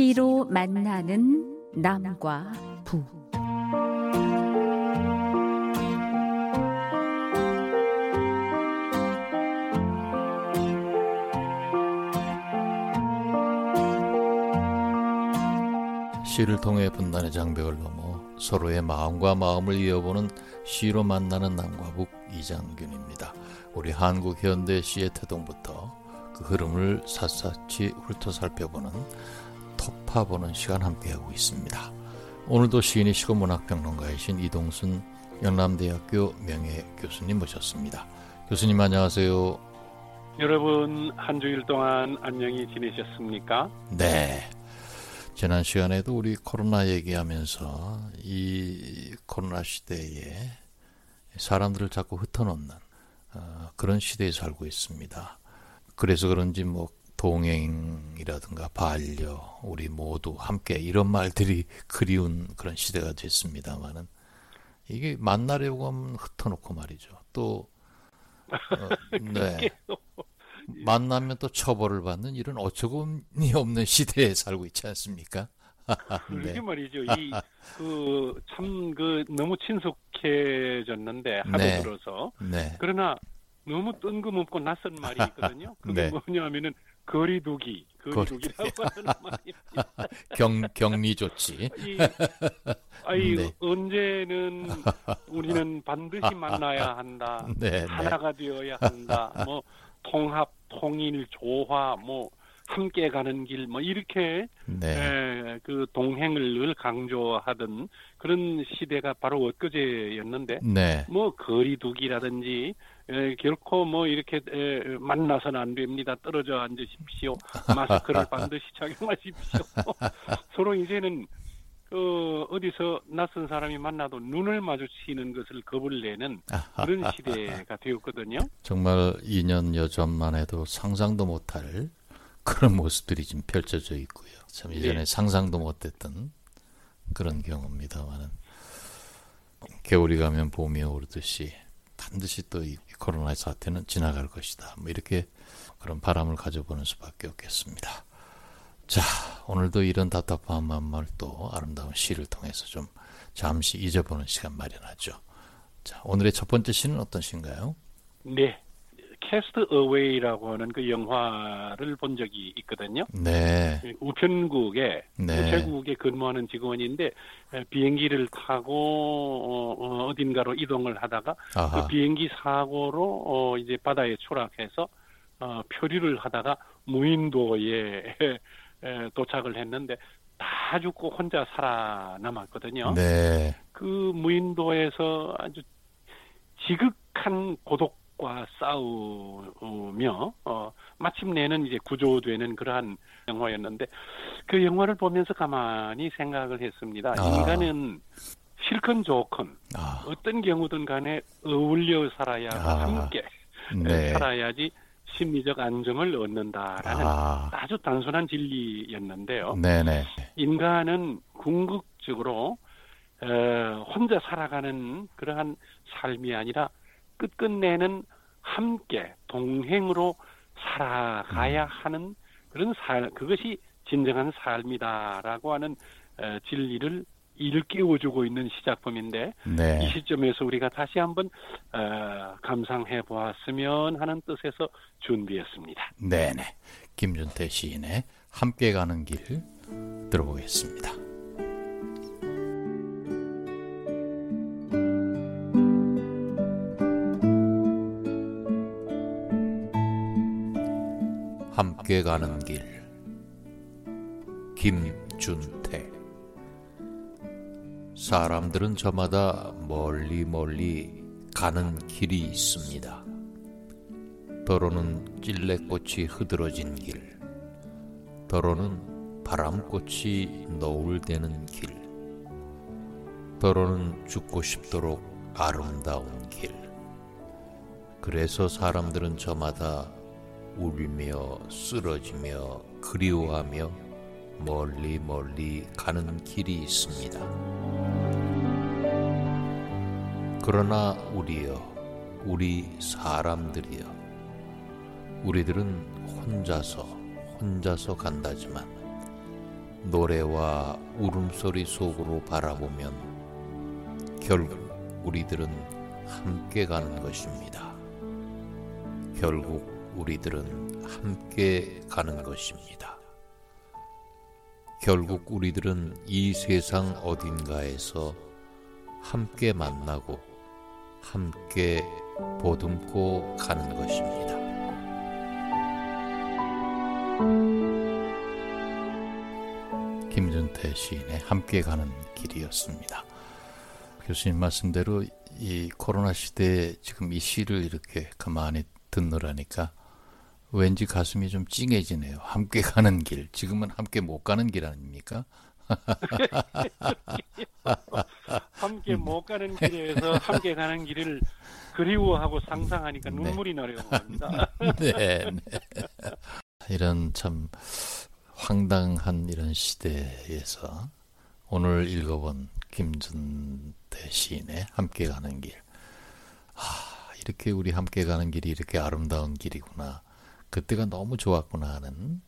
시로 만나는 남과 부. 시를 통해 분단의 장벽을 넘어 서로의 마음과 마음을 이어보는 시로 만나는 남과 북 이장균입니다. 우리 한국 현대 시의 태동부터 그 흐름을 샅샅이 훑어 살펴보는 톱 파보는 시간 함께하고 있습니다. 오늘도 시인이시고 문학평론가이신 이동순 영남대학교 명예교수님 모셨습니다. 교수님 안녕하세요. 여러분 한 주일 동안 안녕히 지내셨습니까? 네. 지난 시간에도 우리 코로나 얘기하면서 이 코로나 시대에 사람들을 자꾸 흩어놓는 어, 그런 시대에 살고 있습니다. 그래서 그런지 뭐 동행이라든가 반려, 우리 모두 함께 이런 말들이 그리운 그런 시대가 됐습니다만은 이게 만나려고 하면 흩어놓고 말이죠. 또 어, 네. 만나면 또 처벌을 받는 이런 어처구니 없는 시대에 살고 있지 않습니까? 그러게 네. 말이죠. 이 그 참그 너무 친숙해졌는데 하루 네. 들어서 네. 그러나 너무 뜬금없고 낯선 말이 있거든요. 그게 네. 뭐냐면은 거리두기, 거리두기라고 하는 말입니다. 경 격리 조치. 이, 아이 네. 언제는 우리는 반드시 만나야 한다. 네, 네. 하나가 되어야 한다. 뭐 통합, 통일, 조화, 뭐 함께 가는 길, 뭐 이렇게 네. 에, 그 동행을 늘 강조하던 그런 시대가 바로 엊그제였는데, 네. 뭐 거리두기라든지 에, 결코 뭐 이렇게 에, 만나서는 안 됩니다. 떨어져 앉으십시오. 마스크를 반드시 착용하십시오. 서로 이제는 그 어디서 낯선 사람이 만나도 눈을 마주치는 것을 겁을 내는 그런 시대가 되었거든요. 정말 2년 여 전만 해도 상상도 못할 그런 모습들이 지금 펼쳐져 있고요. 참 이전에 네. 상상도 못했던 그런 경우입니다만은 겨울이 가면 봄이 오르듯이 반드시 또 이 코로나 사태는 지나갈 것이다. 뭐 이렇게 그런 바람을 가져보는 수밖에 없겠습니다. 자, 오늘도 이런 답답한 마음을 또 아름다운 시를 통해서 좀 잠시 잊어보는 시간 마련하죠. 자, 오늘의 첫 번째 시는 어떤 시인가요? 네. 캐스트 어웨이라고 하는 그 영화를 본 적이 있거든요. 네. 우편국에 네. 우체국에 근무하는 직원인데 비행기를 타고 어, 딘가로 이동을 하다가 아하. 그 비행기 사고로 어, 이제 바다에 추락해서 어, 표류를 하다가 무인도에 도착을 했는데 다 죽고 혼자 살아남았거든요. 네. 그 무인도에서 아주 지극한 고독 과 싸우며 어, 마침내는 이제 구조되는 그러한 영화였는데 그 영화를 보면서 가만히 생각을 했습니다. 아. 인간은 실컷 좋건 아. 어떤 경우든 간에 어울려 살아야 아. 함께 네. 살아야지 심리적 안정을 얻는다라는 아. 주 단순한 진리였는데요. 네네. 인간은 궁극적으로 어, 혼자 살아가는 그러한 삶이 아니라 끝끝내는 함께 동행으로 살아가야 음. 하는 그런 삶 그것이 진정한 삶이다라고 하는 어, 진리를 일깨워주고 있는 시작품인데 네. 이 시점에서 우리가 다시 한번 어, 감상해 보았으면 하는 뜻에서 준비했습니다. 네네. 김준태 시인의 함께 가는 길 들어보겠습니다. 함께 가는 길 김준태 사람들은 저마다 멀리 멀리 가는 길이 있습니다. 더러는 찔레꽃이 흐드러진 길, 더러는 바람꽃이 너울대는 길, 더러는 죽고 싶도록 아름다운 길. 그래서 사람들은 저마다 울며 쓰러지며 그리워하며 멀리 멀리 가는 길이 있습니다. 그러나 우리여, 우리 사람들이여, 우리들은 혼자서, 혼자서 간다지만, 노래와 울음소리 속으로 바라보면 결국 우리들은 함께 가는 것입니다. 결국 우리들은 함께 가는 것입니다. 결국 우리들은 이 세상 어딘가에서 함께 만나고 함께 보듬고 가는 것입니다. 김준태 시인의 함께 가는 길이었습니다. 교수님 말씀대로 이 코로나 시대에 지금 이 시를 이렇게 가만히 듣느라니까 왠지 가슴이 좀 찡해지네요. 함께 가는 길. 지금은 함께 못 가는 길 아닙니까? 함께 못 가는 길에서 함께 가는 길을 그리워하고 상상하니까 네. 눈물이 네. 나려고 합니다. 네, 네. 이런 참 황당한 이런 시대에서 오늘 읽어본 김준대 시인의 함께 가는 길. 아, 이렇게 우리 함께 가는 길이 이렇게 아름다운 길이구나. 그때가 너무 좋았구나 하는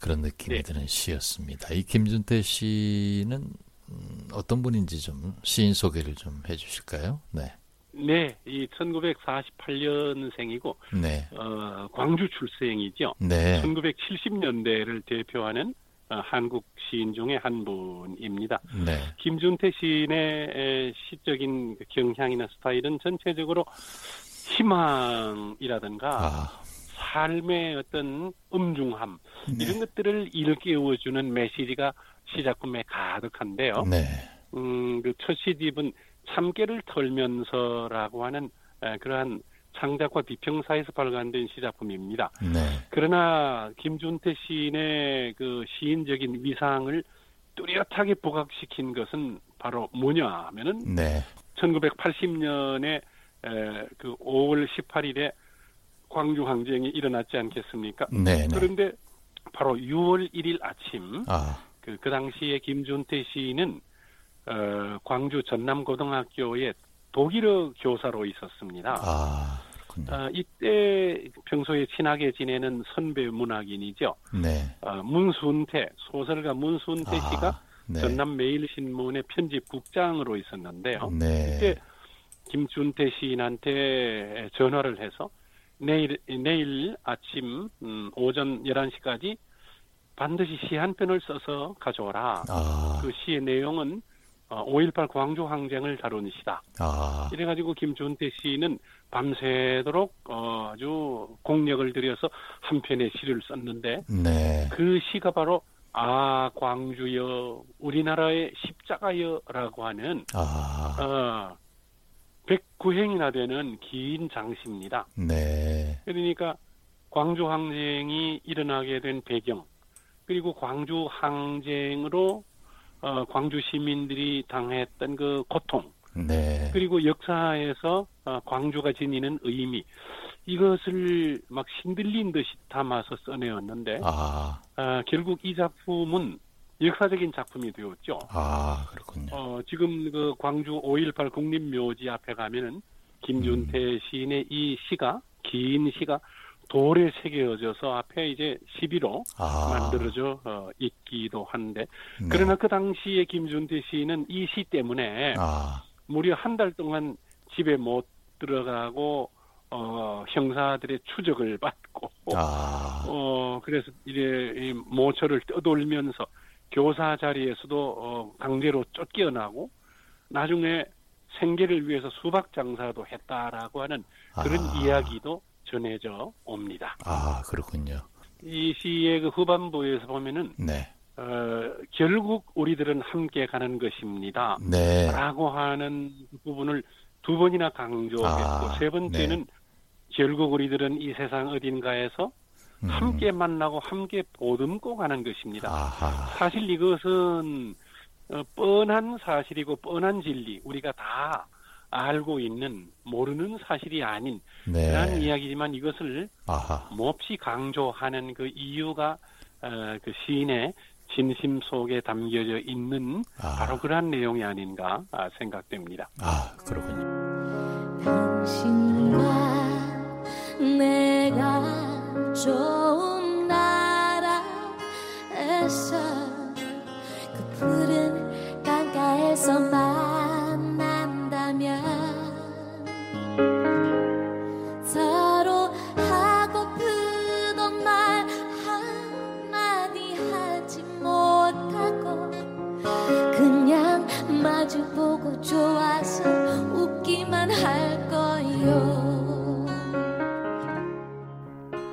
그런 느낌이 네. 드는 시였습니다. 이 김준태 씨는 음, 어떤 분인지 좀 시인 소개를 좀 해주실까요? 네. 네, 이 1948년생이고 네. 어, 광주 출생이죠. 네. 1970년대를 대표하는 어, 한국 시인 중에 한 분입니다. 네. 김준태 시인의 시적인 그 경향이나 스타일은 전체적으로 희망이라든가 아. 삶의 어떤 음중함 네. 이런 것들을 일깨워주는 메시지가 시작품에 가득한데요. 네. 음, 그첫 시집은 참깨를 털면서라고 하는 에, 그러한 창작과 비평사에서 발간된 시작품입니다. 네. 그러나 김준태 시인의 그 시인적인 위상을 뚜렷하게 부각시킨 것은 바로 뭐냐 하면은 네. 1980년에 에, 그 5월 18일에 광주 항쟁이 일어났지 않겠습니까? 네, 네. 그런데 바로 6월 1일 아침 아. 그, 그 당시에 김준태 시인은 어, 광주 전남고등학교에 독일어 교사로 있었습니다. 아, 어, 이때 평소에 친하게 지내는 선배 문학인이죠. 네. 어, 문순태 소설가 문순태 아, 씨가 네. 전남 매일신문의 편집국장으로 있었는데요. 네. 그때 김준태 시인한테 전화를 해서 내일 내일 아침 음, 오전 11시까지 반드시 시 한 편을 써서 가져오라. 아. 그 시의 내용은 5.18 어, 광주 항쟁을 다룬 시다. 아. 이래가지고 김준태 씨는 밤새도록 어, 아주 공력을 들여서 한 편의 시를 썼는데 네. 그 시가 바로 아 광주여 우리나라의 십자가여라고 하는 아. 어, 109행이나 되는 긴 장시입니다. 네. 그러니까 광주 항쟁이 일어나게 된 배경 그리고 광주 항쟁으로 어, 광주 시민들이 당했던 그 고통 네. 그리고 역사에서 어, 광주가 지니는 의미 이것을 막 신들린 듯이 담아서 써내었는데 아. 어, 결국 이 작품은 역사적인 작품이 되었죠. 아, 그렇군요. 어, 지금 그 광주 5.18 국립묘지 앞에 가면은 김준태 음. 시인의 이 시가 긴 시가 돌에 새겨져서 앞에 이제 시비로 아. 만들어져 어, 있기도 한데 네. 그러나 그 당시에 김준태 시인은 이 시 때문에 아. 무려 한 달 동안 집에 못 들어가고 어, 형사들의 추적을 받고 아. 어, 그래서 이제 모처를 떠돌면서 교사 자리에서도 어, 강제로 쫓겨나고 나중에 생계를 위해서 수박 장사도 했다라고 하는 그런 아. 이야기도 전해져 옵니다. 아 그렇군요. 이 시의 그 후반부에서 보면은 네. 어, 결국 우리들은 함께 가는 것입니다. 네. 라고 하는 부분을 두 번이나 강조했고 아, 세 번째는 네. 결국 우리들은 이 세상 어딘가에서 음. 함께 만나고 함께 보듬고 가는 것입니다. 아하. 사실 이것은 어, 뻔한 사실이고 뻔한 진리 우리가 다 알고 있는 모르는 사실이 아닌 네. 그런 이야기지만 이것을 아하. 몹시 강조하는 그 이유가 어, 그 시인의 진심 속에 담겨져 있는 아. 바로 그러한 내용이 아닌가 아, 생각됩니다. 아 그렇군요. 당신과 내 가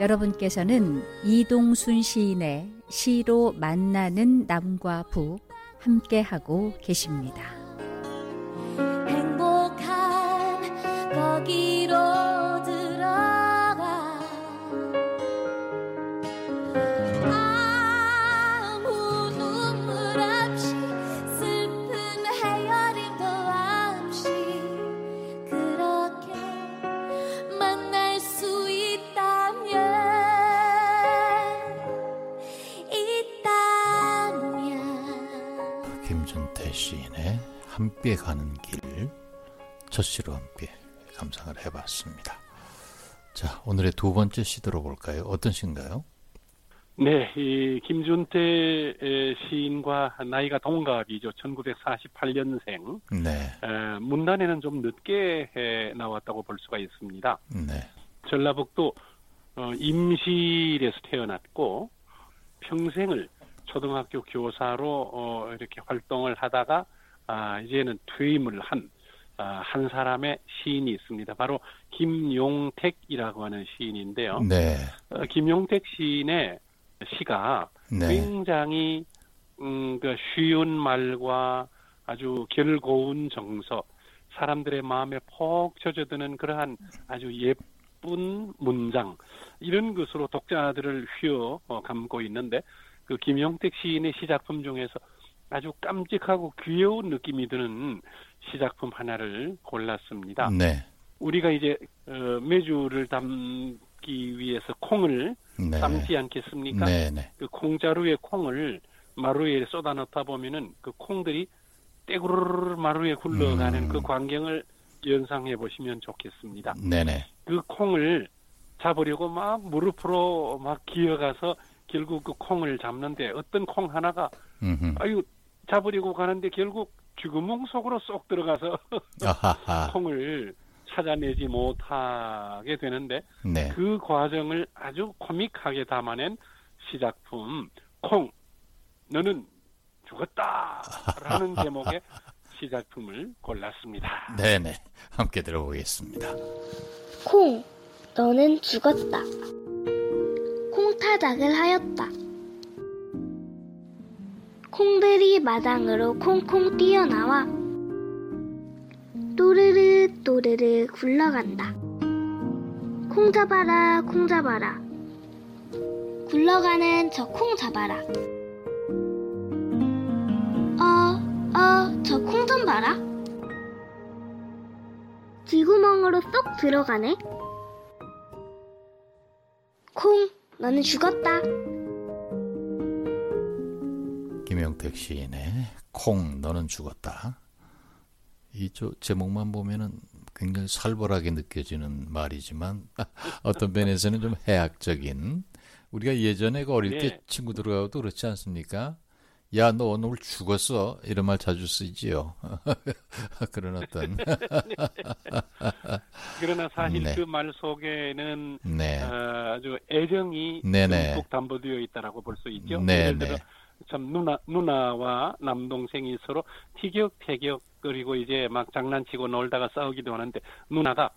여러분께서는 이동순 시인의 시로 만나는 남과 부 함께하고 계십니다. 함께 가는 길, 첫 시로 함께 감상을 해봤습니다. 자, 오늘의 두 번째 시 들어볼까요? 어떤 시인가요? 네, 이 김준태 시인과 나이가 동갑이죠. 1948년생. 네. 에, 문단에는 좀 늦게 나왔다고 볼 수가 있습니다. 네. 전라북도 어, 임실에서 태어났고 평생을 초등학교 교사로 어, 이렇게 활동을 하다가 아, 이제는 퇴임을 한, 아, 한 사람의 시인이 있습니다. 바로 김용택이라고 하는 시인인데요. 네. 어, 김용택 시인의 시가 네. 굉장히 음, 그 쉬운 말과 아주 결고운 정서, 사람들의 마음에 퍽 젖어드는 그러한 아주 예쁜 문장 이런 것으로 독자들을 휘어 어, 감고 있는데 그 김용택 시인의 시작품 중에서 아주 깜찍하고 귀여운 느낌이 드는 시작품 하나를 골랐습니다. 네. 우리가 이제 어, 메주를 담기 위해서 콩을 네. 삶지 않겠습니까? 네, 네. 그 콩자루에 콩을 마루에 쏟아 넣다 보면은 그 콩들이 떼구르르 마루에 굴러가는 음. 그 광경을 연상해 보시면 좋겠습니다. 네네. 그 콩을 잡으려고 막 무릎으로 막 기어가서 결국 그 콩을 잡는데 어떤 콩 하나가 음흠. 아유 잡으려고 가는데 결국 쥐구멍 속으로 쏙 들어가서 콩을 찾아내지 못하게 되는데 네. 그 과정을 아주 코믹하게 담아낸 시작품 콩 너는 죽었다라는 제목의 시작품을 골랐습니다. 네네 함께 들어보겠습니다. 콩 너는 죽었다. 콩타작을 하였다. 콩들이 마당으로 콩콩 뛰어나와 또르르 또르르 굴러간다. 콩 잡아라 콩 잡아라. 굴러가는 저 콩 잡아라. 어, 어, 저 콩 좀 봐라. 쥐구멍으로 쏙 들어가네. 콩, 너는 죽었다. 김영택 시인의 콩 너는 죽었다. 이 제목만 보면은 굉장히 살벌하게 느껴지는 말이지만 어떤 면에서는 좀 해학적인 우리가 예전에 그 어릴 네. 때 친구들하고도 그렇지 않습니까? 야, 너 오늘 죽었어. 이런 말 자주 쓰지요. 그런 어떤. 그러나 사실 네. 그말 속에는 네. 어, 아주 애정이 듬뿍 담보되어 있다라고 볼 수 있죠. 네, 예를 들어 네. 참 누나 누나와 남동생이 서로 티격태격 그리고 이제 막 장난치고 놀다가 싸우기도 하는데 누나가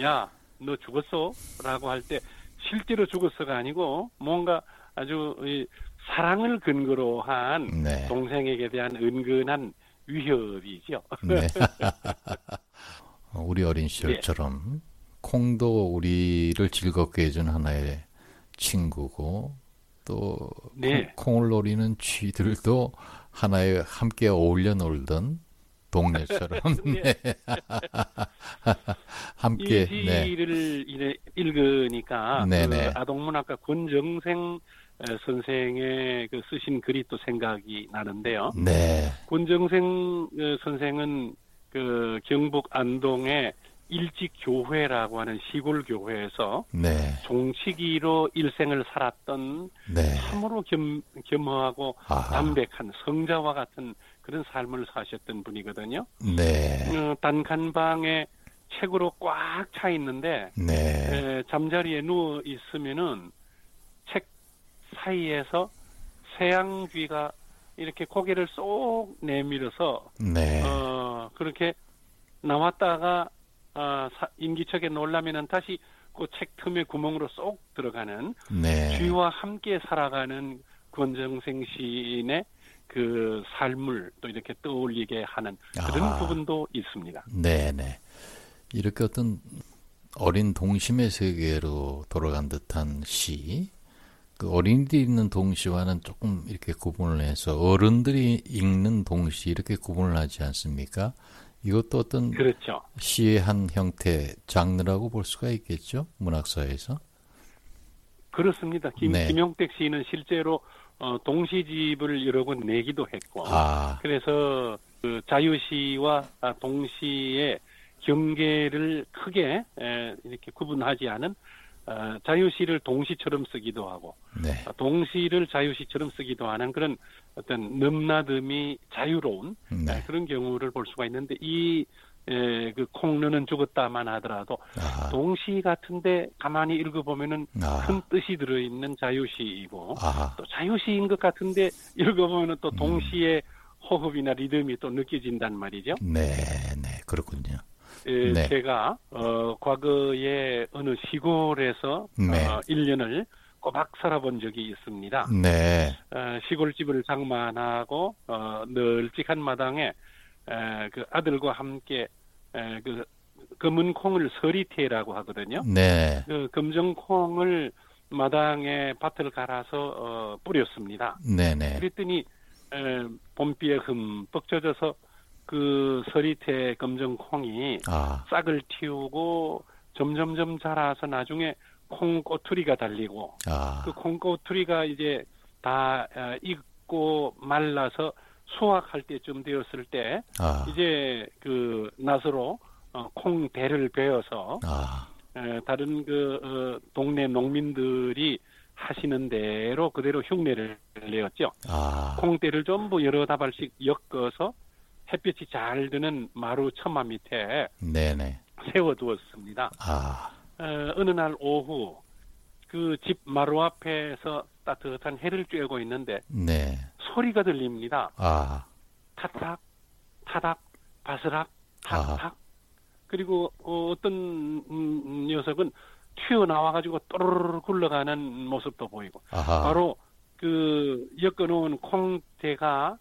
야 너 죽었어라고 할 때 실제로 죽었어가 아니고 뭔가 아주 이 사랑을 근거로 한 네. 동생에게 대한 은근한 위협이죠. 네. 우리 어린 시절처럼 네. 콩도 우리를 즐겁게 해준 하나의 친구고 또 네. 콩, 을 노리는 쥐들도 하나에 함께 어울려 놀던 동네처럼 네. 네. 함께 이 시를 네. 읽으니까 그 아동문학가 권정생 선생의 그 쓰신 글이 또 생각이 나는데요. 네. 권정생 어, 선생은 그 경북 안동의 일찍 교회라고 하는 시골 교회에서 네. 종치기로 일생을 살았던 네. 참으로 겸, 겸허하고 아하. 담백한 성자와 같은 그런 삶을 사셨던 분이거든요. 네. 어, 단칸방에 책으로 꽉 차 있는데 네. 에, 잠자리에 누워 있으면은 책 사이에서 새양귀가 이렇게 고개를 쏙 내밀어서 네. 어, 그렇게 나왔다가 아, 사, 임기척에 놀라면은 다시 그책 틈의 구멍으로 쏙 들어가는 네. 주위와 함께 살아가는 권정생 시인의 그 삶을 또 이렇게 떠올리게 하는 그런 아. 부분도 있습니다. 네네. 이렇게 어떤 어린 동심의 세계로 돌아간 듯한 시, 그 어린이들이 읽는 동시와는 조금 이렇게 구분을 해서 어른들이 읽는 동시 이렇게 구분을 하지 않습니까? 이것도 어떤 그렇죠. 시의 한 형태, 장르라고 볼 수가 있겠죠? 문학사에서. 그렇습니다. 김, 네. 김용택 시인은 실제로 어, 동시집을 여러 권 내기도 했고, 아. 그래서 그 자유시와 동시의 경계를 크게 에, 이렇게 구분하지 않은 어, 자유시를 동시처럼 쓰기도 하고 네. 동시를 자유시처럼 쓰기도 하는 그런 어떤 넘나듬이 자유로운 네. 그런 경우를 볼 수가 있는데 이 에, 그 콩르는 죽었다만 하더라도 아하. 동시 같은데 가만히 읽어보면은 아하. 큰 뜻이 들어있는 자유시이고 아하. 또 자유시인 것 같은데 읽어보면은 또 음. 동시에 음. 호흡이나 리듬이 또 느껴진단 말이죠. 네, 네, 그렇군요. 에, 네. 제가 어, 과거에 어느 시골에서 네. 어, 1년을 꼬박 살아본 적이 있습니다. 네. 어, 시골집을 장만하고 어, 널찍한 마당에 에, 그 아들과 함께 에, 그 검은 콩을 서리태라고 하거든요. 네. 그 검정 콩을 마당에 밭을 갈아서 어, 뿌렸습니다. 네네. 그랬더니 에, 봄비에 흠뻑 젖어서 그 서리태 검정콩이 아. 싹을 틔우고 점점점 자라서 나중에 콩꼬투리가 달리고 아. 그 콩꼬투리가 이제 다 어, 익고 말라서 수확할 때쯤 되었을 때 아. 이제 그 낫으로 어, 콩대를 베어서 아. 에, 다른 그 어, 동네 농민들이 하시는 대로 그대로 흉내를 내었죠. 아. 콩대를 전부 여러 다발씩 엮어서 햇빛이 잘 드는 마루 처마 밑에 네네. 세워두었습니다. 아. 어, 어느 날 오후 그 집 마루 앞에서 따뜻한 해를 쬐고 있는데 네. 소리가 들립니다. 아. 타닥, 타닥, 바스락, 탁탁. 아. 그리고 어, 떤 음, 녀석은 튀어나와 가지고 또르르 굴러가는 모습도 보이고 아하. 바로 그 엮어놓은 콩대가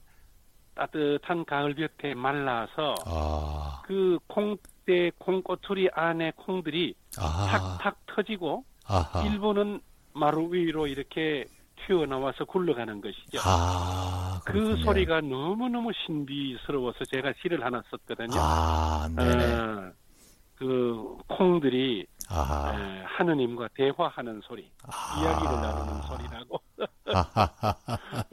따뜻한 가을 볕에 말라서 아. 그 콩대 콩꼬투리 안에 콩들이 아하. 탁탁 터지고 아하. 일부는 마루 위로 이렇게 튀어나와서 굴러가는 것이죠. 아, 그 소리가 너무너무 신비스러워서 제가 시를 하나 썼거든요. 아, 어, 그 콩들이 에, 하느님과 대화하는 소리, 아. 이야기를 나누는 소리라고.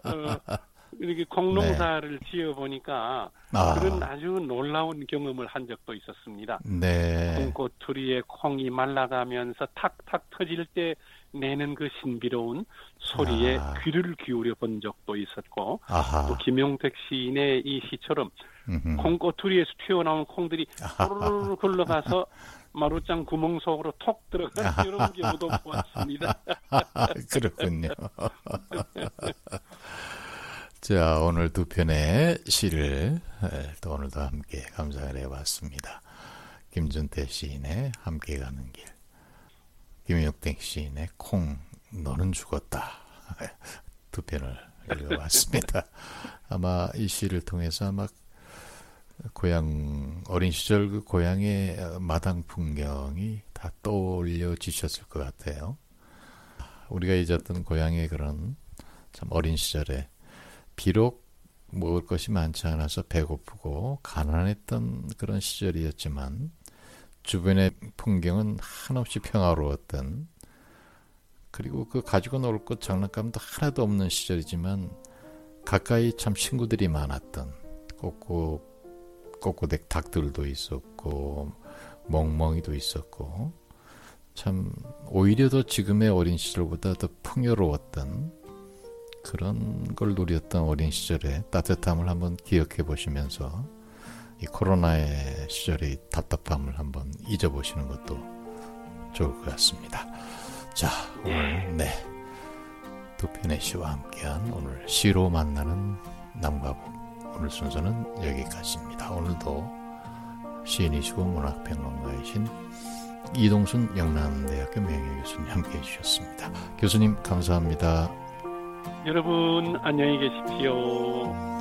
어, 이렇게 콩농사를 네. 지어 보니까 아. 그런 아주 놀라운 경험을 한 적도 있었습니다. 네. 콩고투리에 콩이 말라가면서 탁탁 터질 때 내는 그 신비로운 소리에 아. 귀를 기울여 본 적도 있었고 아하. 또 김용택 시인의 이 시처럼 콩고투리에서 튀어나온 콩들이 후루루 굴러가서 마루장 구멍 속으로 톡 들어가는 이런 경우도 보았습니다. 그렇군요. 자, 오늘 두 편의 시를 또 오늘도 함께 감상을 해봤습니다. 김준태 시인의 함께 가는 길, 김용택 시인의 콩, 너는 죽었다. 두 편을 읽어봤습니다. 아마 이 시를 통해서 아마 고향, 어린 시절 그 고향의 마당 풍경이 다 떠올려지셨을 것 같아요. 우리가 잊었던 고향의 그런 참 어린 시절에 비록 먹을 것이 많지 않아서 배고프고 가난했던 그런 시절이었지만 주변의 풍경은 한없이 평화로웠던 그리고 그 가지고 놀 것 장난감도 하나도 없는 시절이지만 가까이 참 친구들이 많았던 꼬꼬 꼬꼬댁 닭들도 있었고 멍멍이도 있었고 참 오히려 더 지금의 어린 시절보다 더 풍요로웠던 그런 걸 누렸던 어린 시절의 따뜻함을 한번 기억해 보시면서 이 코로나의 시절의 답답함을 한번 잊어보시는 것도 좋을 것 같습니다. 자, 예. 오늘 네. 두 편의 시와 함께한 오늘 시로 만나는 남과북 오늘 순서는 여기까지입니다. 오늘도 시인이시고 문학평론가이신 이동순 영남대학교 명예교수님 함께해 주셨습니다. 교수님 감사합니다. 여러분 안녕히 계십시오.